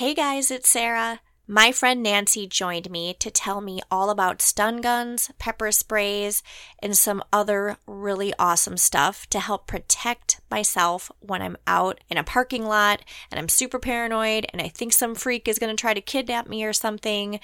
Hey guys, it's Sara. My friend Nancy joined me to tell me all about stun guns, pepper sprays, and some other really awesome stuff to help protect myself when I'm out in a parking lot and I'm super paranoid and I think some freak is going to try to kidnap me or something.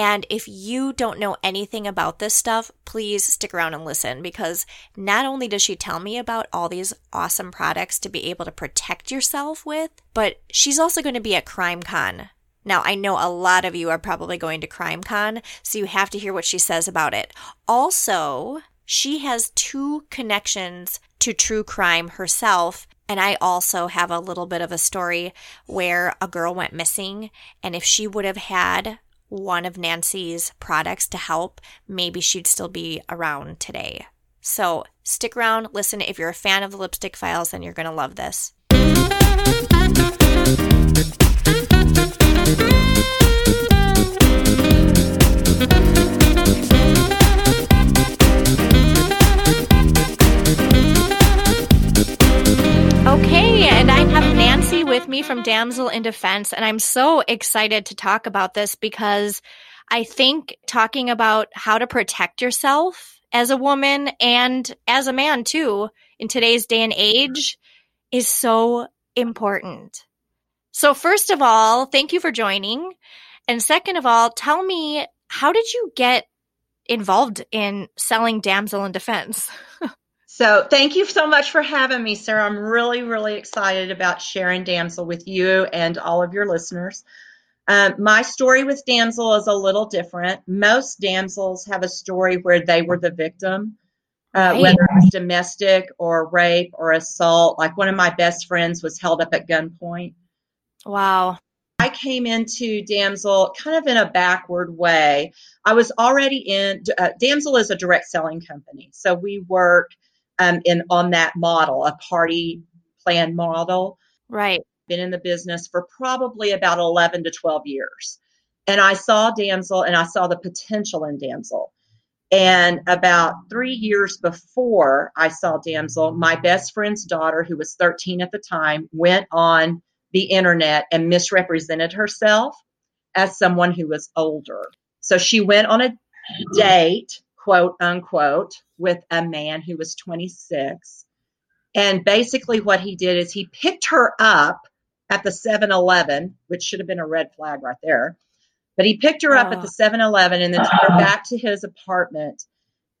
And if you don't know anything about this stuff, please stick around and listen because not only does she tell me about all these awesome products to be able to protect yourself with, but she's also going to be at CrimeCon. Now, I know a lot of you are probably going to CrimeCon, so you have to hear what she says about it. Also, she has two connections to true crime herself. And I also have a little bit of a story where a girl went missing. And if she would have had one of Nancy's products to help, maybe she'd still be around today. So stick around, listen. If you're a fan of the lipstick files, then you're going to love this. Have Nancy with me from Damsel in Defense, and I'm so excited to talk about this because I think talking about how to protect yourself as a woman and as a man too in today's day and age is so important. So, first of all, thank you for joining. And second of all, tell me, how did you get involved in selling Damsel in Defense? So, thank you so much for having me, Sara. I'm really, really excited about sharing Damsel with you and all of your listeners. Um, my story with Damsel is a little different. Most damsels have a story where they were the victim, uh, right. whether it was domestic or rape or assault. Like one of my best friends was held up at gunpoint. Wow. I came into Damsel kind of in a backward way. I was already in, uh, Damsel is a direct selling company. So we work um, in on that model, a party plan model. Right. Been in the business for probably about 11 to 12 years. And I saw Damsel and I saw the potential in Damsel. And about three years before I saw Damsel, my best friend's daughter, who was 13 at the time, went on the internet and misrepresented herself as someone who was older. So she went on a date quote unquote, with a man who was 26. And basically, what he did is he picked her up at the 7 Eleven, which should have been a red flag right there. But he picked her up at the 7 Eleven and then took her back to his apartment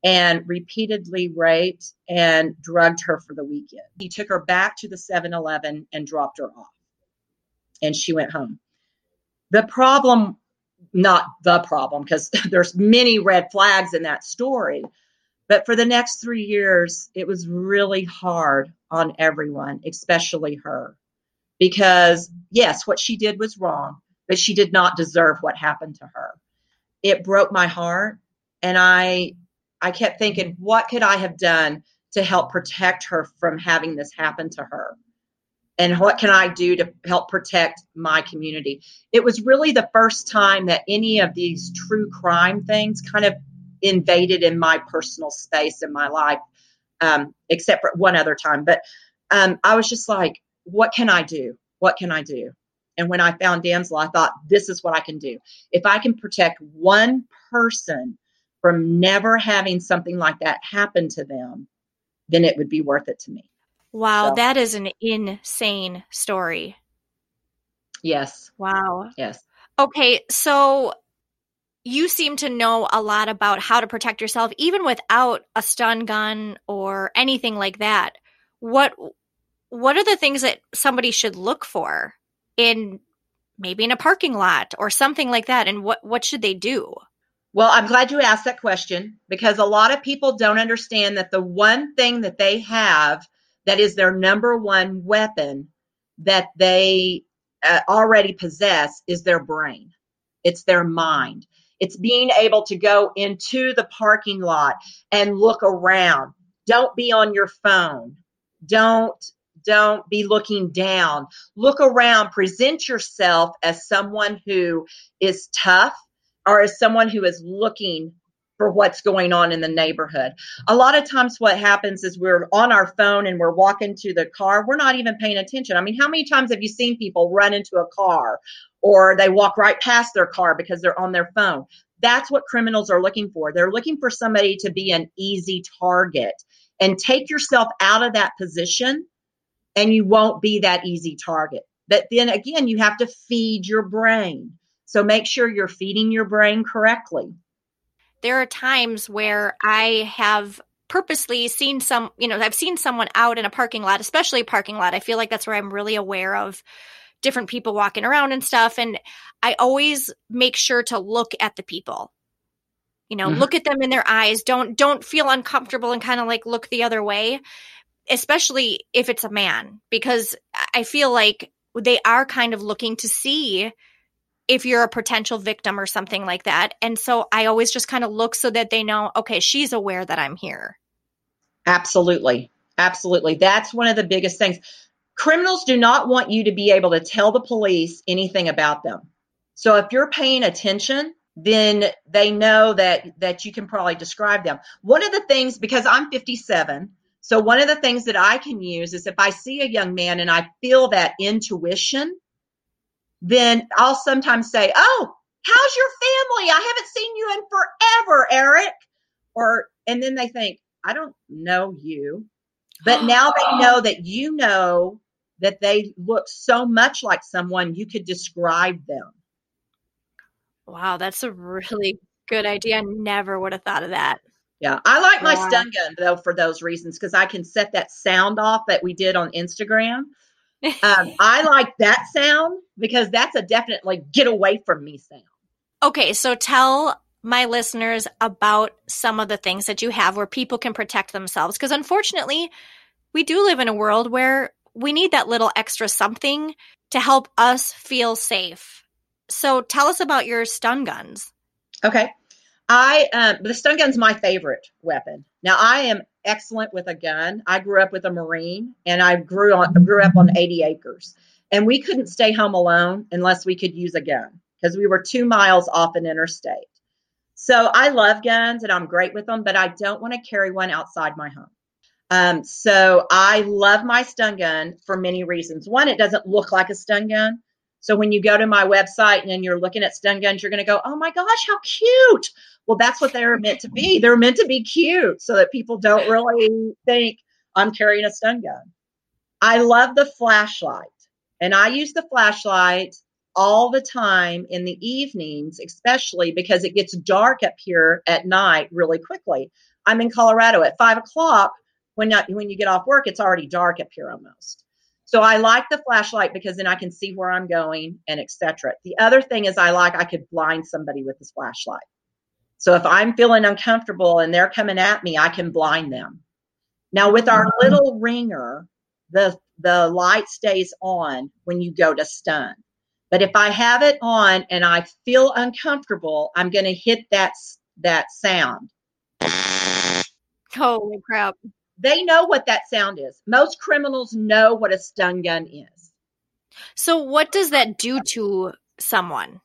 and repeatedly raped and drugged her for the weekend. He took her back to the 7 Eleven and dropped her off. And she went home. The problem not the problem because there's many red flags in that story. But for the next three years, it was really hard on everyone, especially her. Because, yes, what she did was wrong, but she did not deserve what happened to her. It broke my heart. And I, I kept thinking, what could I have done to help protect her from having this happen to her? And what can I do to help protect my community? It was really the first time that any of these true crime things kind of invaded in my personal space in my life, um, except for one other time. But um, I was just like, what can I do? What can I do? And when I found Damsel, I thought, this is what I can do. If I can protect one person from never having something like that happen to them, then it would be worth it to me. Wow, so. that is an insane story. Yes. Wow. Yes. Okay, so you seem to know a lot about how to protect yourself even without a stun gun or anything like that. What what are the things that somebody should look for in maybe in a parking lot or something like that and what what should they do? Well, I'm glad you asked that question because a lot of people don't understand that the one thing that they have that is their number one weapon that they uh, already possess is their brain. It's their mind. It's being able to go into the parking lot and look around. Don't be on your phone. Don't don't be looking down. Look around, present yourself as someone who is tough or as someone who is looking for what's going on in the neighborhood. A lot of times, what happens is we're on our phone and we're walking to the car. We're not even paying attention. I mean, how many times have you seen people run into a car or they walk right past their car because they're on their phone? That's what criminals are looking for. They're looking for somebody to be an easy target and take yourself out of that position and you won't be that easy target. But then again, you have to feed your brain. So make sure you're feeding your brain correctly there are times where I have purposely seen some, you know, I've seen someone out in a parking lot, especially a parking lot. I feel like that's where I'm really aware of different people walking around and stuff. And I always make sure to look at the people. You know, mm-hmm. look at them in their eyes. Don't don't feel uncomfortable and kind of like look the other way, especially if it's a man, because I feel like they are kind of looking to see if you're a potential victim or something like that. And so I always just kind of look so that they know, okay, she's aware that I'm here. Absolutely. Absolutely. That's one of the biggest things. Criminals do not want you to be able to tell the police anything about them. So if you're paying attention, then they know that that you can probably describe them. One of the things because I'm 57, so one of the things that I can use is if I see a young man and I feel that intuition, then I'll sometimes say, Oh, how's your family? I haven't seen you in forever, Eric. Or, and then they think, I don't know you. But now they know that you know that they look so much like someone you could describe them. Wow, that's a really good idea. I never would have thought of that. Yeah, I like my stun gun though for those reasons because I can set that sound off that we did on Instagram um, I like that sound because that's a definitely get away from me sound. Okay, so tell my listeners about some of the things that you have where people can protect themselves because unfortunately, we do live in a world where we need that little extra something to help us feel safe. So tell us about your stun guns. Okay. I um, the stun gun's my favorite weapon. Now I am excellent with a gun. I grew up with a Marine, and I grew on grew up on 80 acres, and we couldn't stay home alone unless we could use a gun because we were two miles off an interstate. So I love guns and I'm great with them, but I don't want to carry one outside my home. Um, so I love my stun gun for many reasons. One, it doesn't look like a stun gun. So when you go to my website and you're looking at stun guns, you're going to go, oh my gosh, how cute. Well, that's what they're meant to be. They're meant to be cute so that people don't really think I'm carrying a stun gun. I love the flashlight, and I use the flashlight all the time in the evenings, especially because it gets dark up here at night really quickly. I'm in Colorado at five o'clock. When, not, when you get off work, it's already dark up here almost. So I like the flashlight because then I can see where I'm going and etc. The other thing is I like I could blind somebody with this flashlight. So if I'm feeling uncomfortable and they're coming at me, I can blind them. Now with our mm-hmm. little ringer, the the light stays on when you go to stun. But if I have it on and I feel uncomfortable, I'm going to hit that that sound. Holy crap. They know what that sound is. Most criminals know what a stun gun is. So what does that do to someone?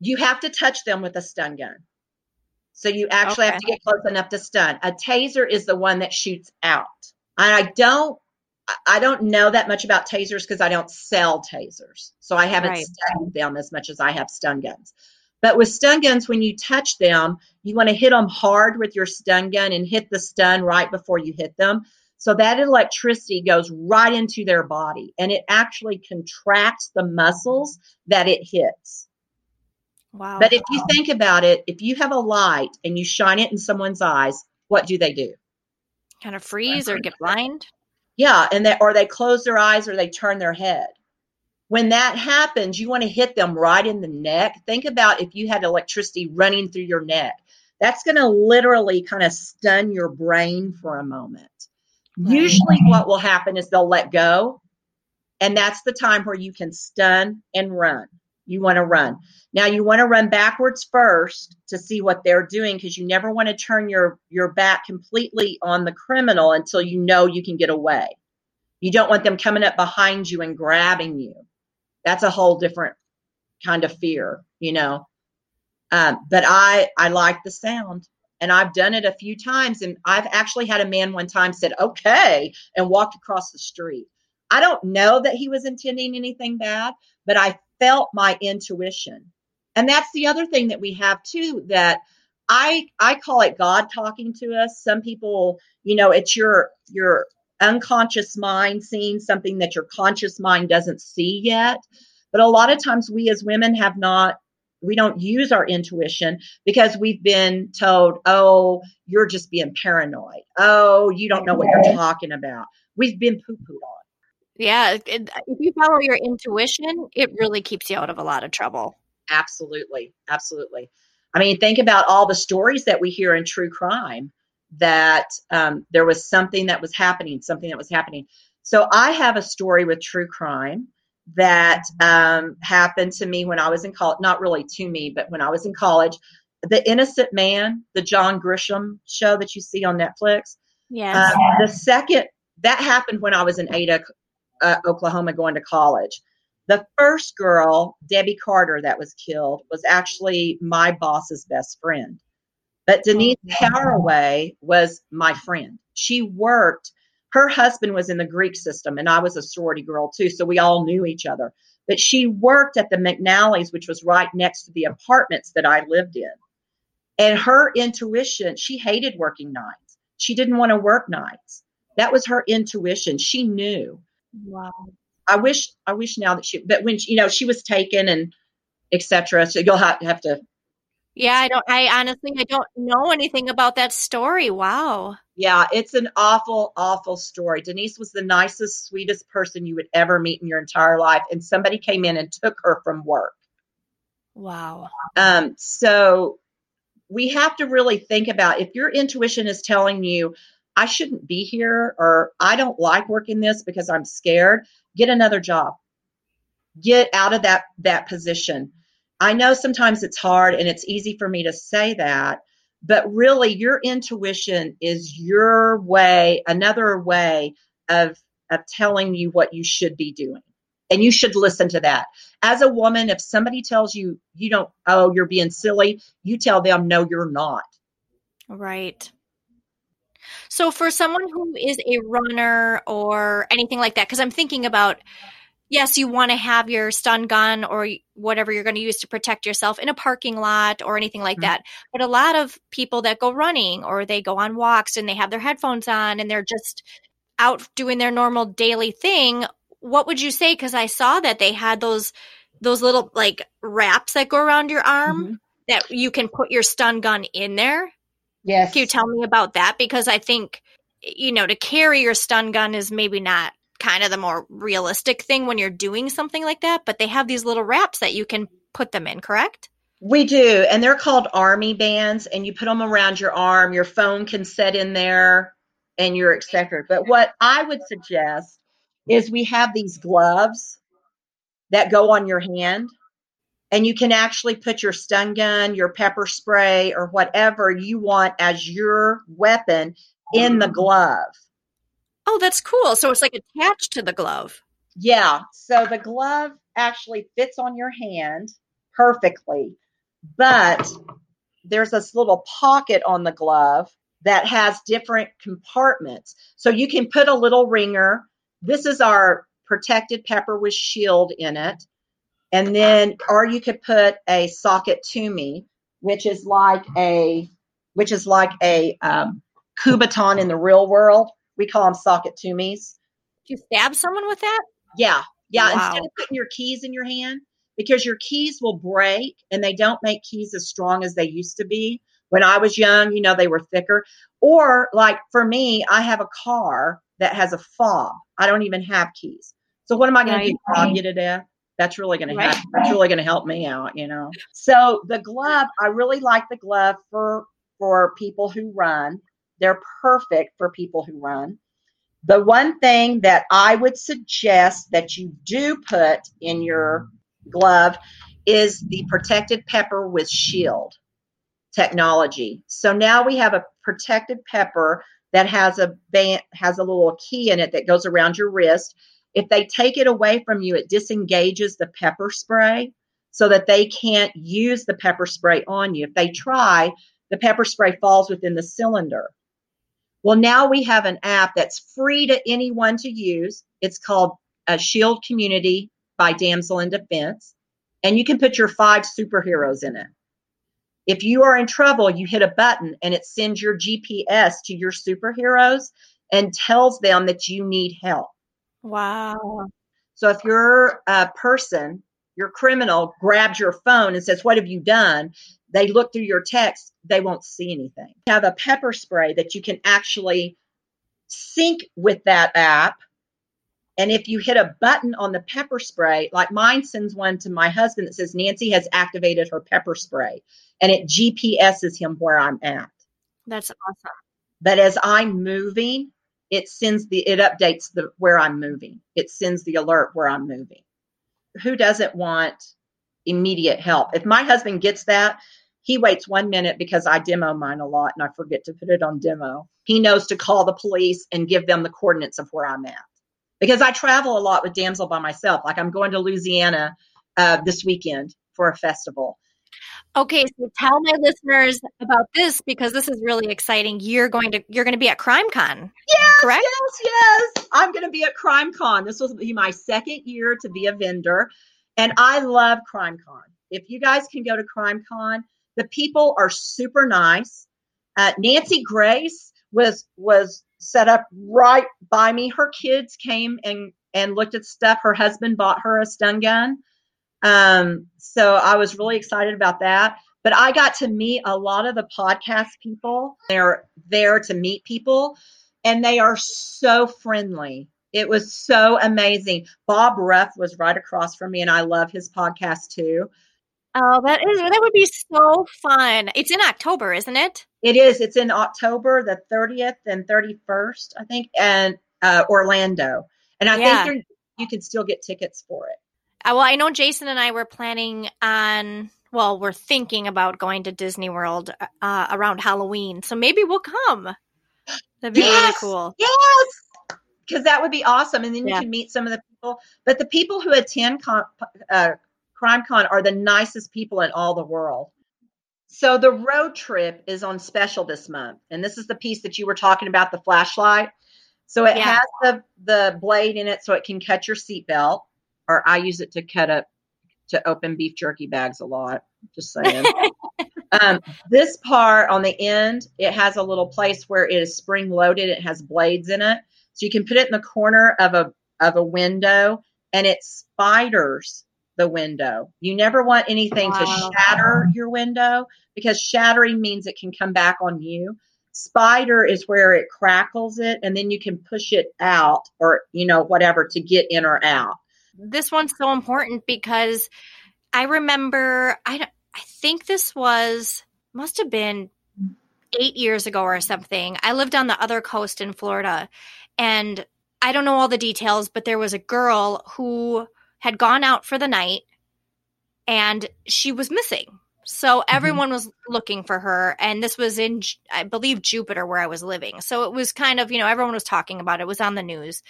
You have to touch them with a stun gun. So you actually okay. have to get close enough to stun. A taser is the one that shoots out. And I don't I don't know that much about tasers because I don't sell tasers. So I haven't right. studied them as much as I have stun guns. But with stun guns, when you touch them, you want to hit them hard with your stun gun and hit the stun right before you hit them. So that electricity goes right into their body and it actually contracts the muscles that it hits. Wow. But if you think about it, if you have a light and you shine it in someone's eyes, what do they do? Kind of freeze or get blind? Yeah, and they or they close their eyes or they turn their head. When that happens, you want to hit them right in the neck. Think about if you had electricity running through your neck. That's going to literally kind of stun your brain for a moment. Right. Usually, what will happen is they'll let go, and that's the time where you can stun and run you want to run. Now you want to run backwards first to see what they're doing because you never want to turn your your back completely on the criminal until you know you can get away. You don't want them coming up behind you and grabbing you. That's a whole different kind of fear, you know. Um, but I I like the sound. and I've done it a few times. And I've actually had a man one time said, okay, and walked across the street. I don't know that he was intending anything bad, but I felt my intuition. And that's the other thing that we have too that I I call it God talking to us. Some people, you know, it's your your unconscious mind seeing something that your conscious mind doesn't see yet. But a lot of times we as women have not we don't use our intuition because we've been told, "Oh, you're just being paranoid. Oh, you don't know what you're talking about." We've been poo-pooed on. Yeah, if you follow your intuition, it really keeps you out of a lot of trouble. Absolutely. Absolutely. I mean, think about all the stories that we hear in true crime that um, there was something that was happening, something that was happening. So I have a story with true crime that um, happened to me when I was in college. Not really to me, but when I was in college. The Innocent Man, the John Grisham show that you see on Netflix. Yeah. Um, the second that happened when I was in Ada, uh, Oklahoma, going to college. The first girl, Debbie Carter, that was killed was actually my boss's best friend. But oh, Denice oh, Haraway was my friend. She worked, her husband was in the Greek system, and I was a sorority girl too, so we all knew each other. But she worked at the McAnally's, which was right next to the apartments that I lived in. And her intuition, she hated working nights. She didn't want to work nights. That was her intuition. She knew. Wow. I wish I wish now that she but when you know she was taken and etc. So you'll have, have to Yeah, I don't I honestly I don't know anything about that story. Wow. Yeah, it's an awful, awful story. Denice was the nicest, sweetest person you would ever meet in your entire life. And somebody came in and took her from work. Wow. Um, so we have to really think about if your intuition is telling you, I shouldn't be here or I don't like working this because I'm scared, get another job. Get out of that that position. I know sometimes it's hard and it's easy for me to say that, but really your intuition is your way, another way of of telling you what you should be doing. And you should listen to that. As a woman, if somebody tells you you don't oh, you're being silly, you tell them no you're not. Right. So for someone who is a runner or anything like that, because I'm thinking about, yes, you want to have your stun gun or whatever you're going to use to protect yourself in a parking lot or anything like mm-hmm. that. But a lot of people that go running or they go on walks and they have their headphones on and they're just out doing their normal daily thing. What would you say? Because I saw that they had those those little like wraps that go around your arm mm-hmm. that you can put your stun gun in there. Yes. Can you tell me about that? Because I think, you know, to carry your stun gun is maybe not kind of the more realistic thing when you're doing something like that, but they have these little wraps that you can put them in, correct? We do, and they're called army bands, and you put them around your arm. Your phone can set in there, and you're etc. But what I would suggest is we have these gloves that go on your hand and you can actually put your stun gun, your pepper spray, or whatever you want as your weapon in the glove. Oh, that's cool. So it's like attached to the glove. Yeah. So the glove actually fits on your hand perfectly, but there's this little pocket on the glove that has different compartments. So you can put a little ringer. This is our protected pepper with shield in it. And then, or you could put a socket to me, which is like a, which is like a um, Kubotan in the real world. We call them socket to me's. You stab someone with that? Yeah, yeah. Wow. Instead of putting your keys in your hand, because your keys will break, and they don't make keys as strong as they used to be. When I was young, you know, they were thicker. Or like for me, I have a car that has a fob. I don't even have keys. So what am I going to do? Fob you to death? that's really going right. to that's really going to help me out you know so the glove i really like the glove for for people who run they're perfect for people who run the one thing that i would suggest that you do put in your glove is the protected pepper with shield technology so now we have a protected pepper that has a band has a little key in it that goes around your wrist if they take it away from you, it disengages the pepper spray so that they can't use the pepper spray on you. If they try, the pepper spray falls within the cylinder. Well, now we have an app that's free to anyone to use. It's called a Shield Community by Damsel in Defense, and you can put your five superheroes in it. If you are in trouble, you hit a button and it sends your GPS to your superheroes and tells them that you need help. Wow. So if you're a person, your criminal, grabs your phone and says, What have you done? They look through your text, they won't see anything. You have a pepper spray that you can actually sync with that app. And if you hit a button on the pepper spray, like mine sends one to my husband that says Nancy has activated her pepper spray and it GPSs him where I'm at. That's awesome. But as I'm moving, it sends the it updates the where I'm moving. It sends the alert where I'm moving. Who doesn't want immediate help? If my husband gets that, he waits one minute because I demo mine a lot and I forget to put it on demo. He knows to call the police and give them the coordinates of where I'm at. Because I travel a lot with Damsel by myself. Like I'm going to Louisiana uh, this weekend for a festival. Okay, so tell my listeners about this because this is really exciting. You're going to you're going to be at CrimeCon. Yes, correct? yes, yes. I'm going to be at CrimeCon. This will be my second year to be a vendor, and I love CrimeCon. If you guys can go to CrimeCon, the people are super nice. Uh, Nancy Grace was was set up right by me. Her kids came and and looked at stuff. Her husband bought her a stun gun. Um, so I was really excited about that. But I got to meet a lot of the podcast people. They're there to meet people, and they are so friendly. It was so amazing. Bob Ruff was right across from me, and I love his podcast too. Oh, that is that would be so fun. It's in October, isn't it? It is. It's in October the 30th and 31st, I think, and uh, Orlando. And I Yeah. think you can still get tickets for it. Uh, well, I know Jason and I were planning on. Well, we're thinking about going to Disney World uh, around Halloween, so maybe we'll come. That'd be really cool. Yes, because that would be awesome, and then you Yeah. can meet some of the people. But the people who attend con, uh, CrimeCon are the nicest people in all the world. So the road trip is on special this month, and this is the piece that you were talking about, the flashlight. So it Yeah. has the the blade in it, so it can cut your seatbelt, or I use it to cut up to open beef jerky bags a lot. Just saying. um, this part on the end, it has a little place where it is spring loaded. It has blades in it, so you can put it in the corner of a of a window, and it spiders the window. You never want anything Wow. to shatter your window because shattering means it can come back on you. Spider is where it crackles it, and then you can push it out, or you know whatever to get in or out. This one's so important because I remember I I think this was must have been 8 years ago or something. I lived on the other coast in Florida and I don't know all the details but there was a girl who had gone out for the night and she was missing. So mm-hmm. everyone was looking for her and this was in I believe Jupiter where I was living. So it was kind of, you know, everyone was talking about it. It was on the news.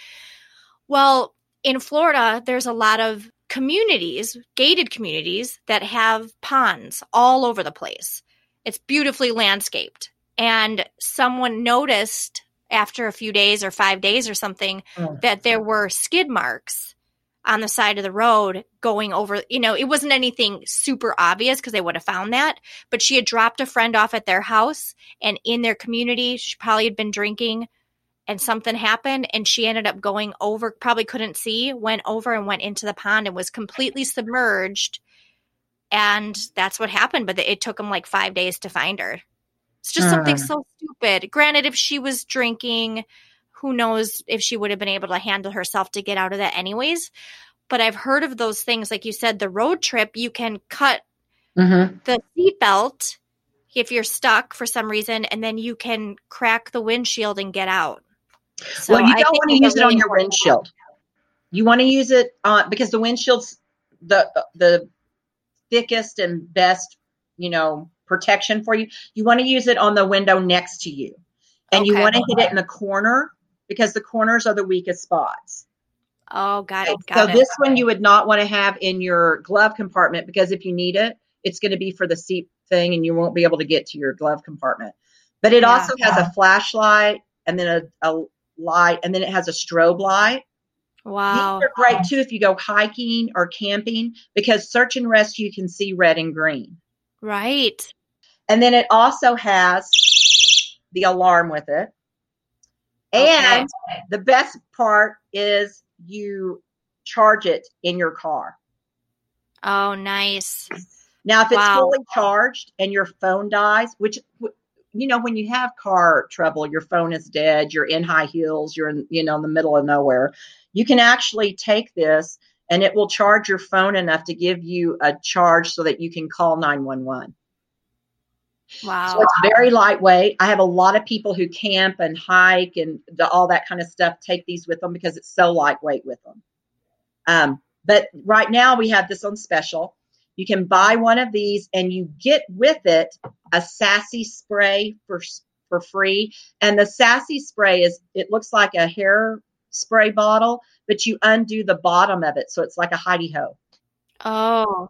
Well, in Florida, there's a lot of communities, gated communities, that have ponds all over the place. It's beautifully landscaped. And someone noticed after a few days or five days or something Oh. that there were skid marks on the side of the road going over. You know, it wasn't anything super obvious because they would have found that, but she had dropped a friend off at their house and in their community, she probably had been drinking and something happened and she ended up going over probably couldn't see went over and went into the pond and was completely submerged and that's what happened but it took them like five days to find her it's just something Hmm. so stupid granted if she was drinking who knows if she would have been able to handle herself to get out of that anyways but i've heard of those things like you said the road trip you can cut Mm-hmm. the seatbelt if you're stuck for some reason, and then you can crack the windshield and get out. So well, you I don't want to use it on your windshield. You want to use it on because the windshield's the the thickest and best, you know, protection for you. You want to use it on the window next to you, and you want to hit it in the corner because the corners are the weakest spots. Oh, got it. so it. this one you would not want to have in your glove compartment because if you need it, it's going to be for the seat thing and you won't be able to get to your glove compartment. But it Yeah. also has a flashlight and then a, a light and then it has a strobe light. Wow. These are great too if you go hiking or camping because search and rescue can see red and green. Right. And then it also has the alarm with it. And the best part is you charge it in your car. Oh, nice. Now, if it's Wow. fully charged and your phone dies, which you know, when you have car trouble, your phone is dead, you're in high heels, you're in, you know, in the middle of nowhere. You can actually take this and it will charge your phone enough to give you a charge so that you can call 911. Wow. So it's very lightweight. I have a lot of people who camp and hike and the, all that kind of stuff take these with them because it's so lightweight with them. Um, but right now we have this on special. You can buy one of these and you get with it a sassy spray for for free. And the sassy spray is it looks like a hair spray bottle, but you undo the bottom of it, so it's like a hidey ho. Oh.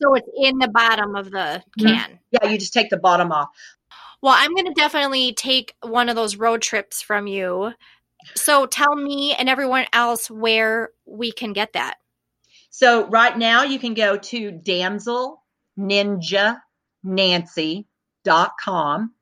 So it's in the bottom of the Mhm. can. Yeah, you just take the bottom off. Well, I'm going to definitely take one of those road trips from you. So tell me and everyone else where we can get that. So right now you can go to damselninjanancy.com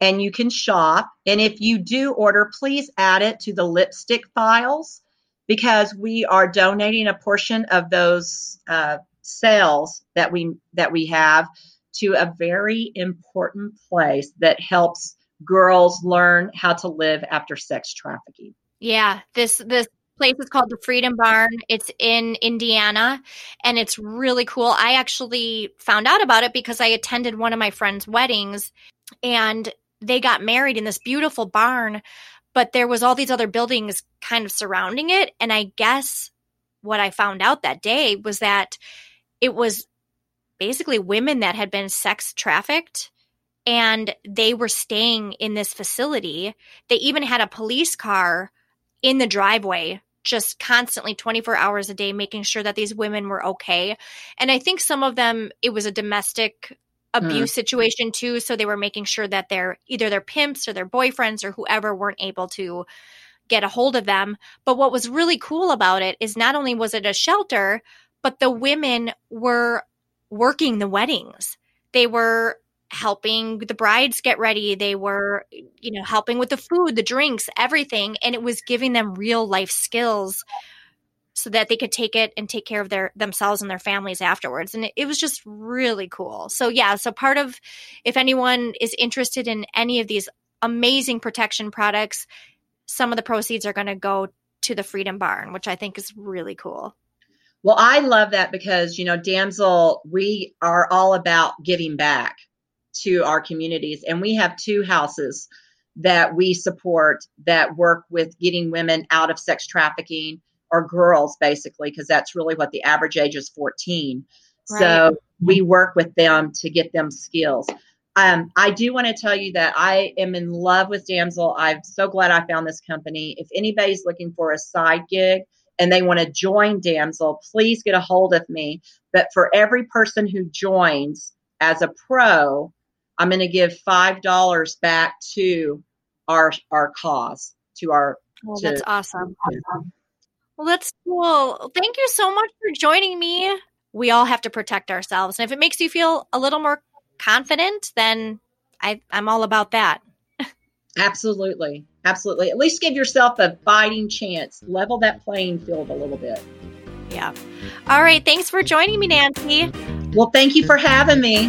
and you can shop. And if you do order, please add it to the lipstick files because we are donating a portion of those uh, sales that we that we have to a very important place that helps girls learn how to live after sex trafficking. Yeah, this this place is called the Freedom Barn. It's in Indiana and it's really cool. I actually found out about it because I attended one of my friends' weddings and they got married in this beautiful barn, but there was all these other buildings kind of surrounding it and I guess what I found out that day was that it was basically women that had been sex trafficked and they were staying in this facility. They even had a police car in the driveway just constantly 24 hours a day making sure that these women were okay. And i think some of them it was a domestic mm. abuse situation too so they were making sure that their either their pimps or their boyfriends or whoever weren't able to get a hold of them. But what was really cool about it is not only was it a shelter but the women were working the weddings. They were helping the brides get ready. They were you know helping with the food the drinks everything and it was giving them real life skills so that they could take it and take care of their themselves and their families afterwards and it, it was just really cool. So yeah so part of if anyone is interested in any of these amazing protection products some of the proceeds are going to go to the freedom barn which i think is really cool. Well, I love that because, you know, Damsel, we are all about giving back to our communities. And we have two houses that we support that work with getting women out of sex trafficking or girls, basically, because that's really what the average age is 14. Right. So we work with them to get them skills. Um, I do want to tell you that I am in love with Damsel. I'm so glad I found this company. If anybody's looking for a side gig, and they want to join Damsel, please get a hold of me. But for every person who joins as a pro, I'm going to give five dollars back to our our cause, to our. well, to- that's awesome well that's cool thank you so much for joining me we all have to protect ourselves and if it makes you feel a little more confident then I, i'm all about that Absolutely, absolutely. At least give yourself a fighting chance. Level that playing field a little bit. yeah all right thanks for joining me nancy Well, thank you for having me.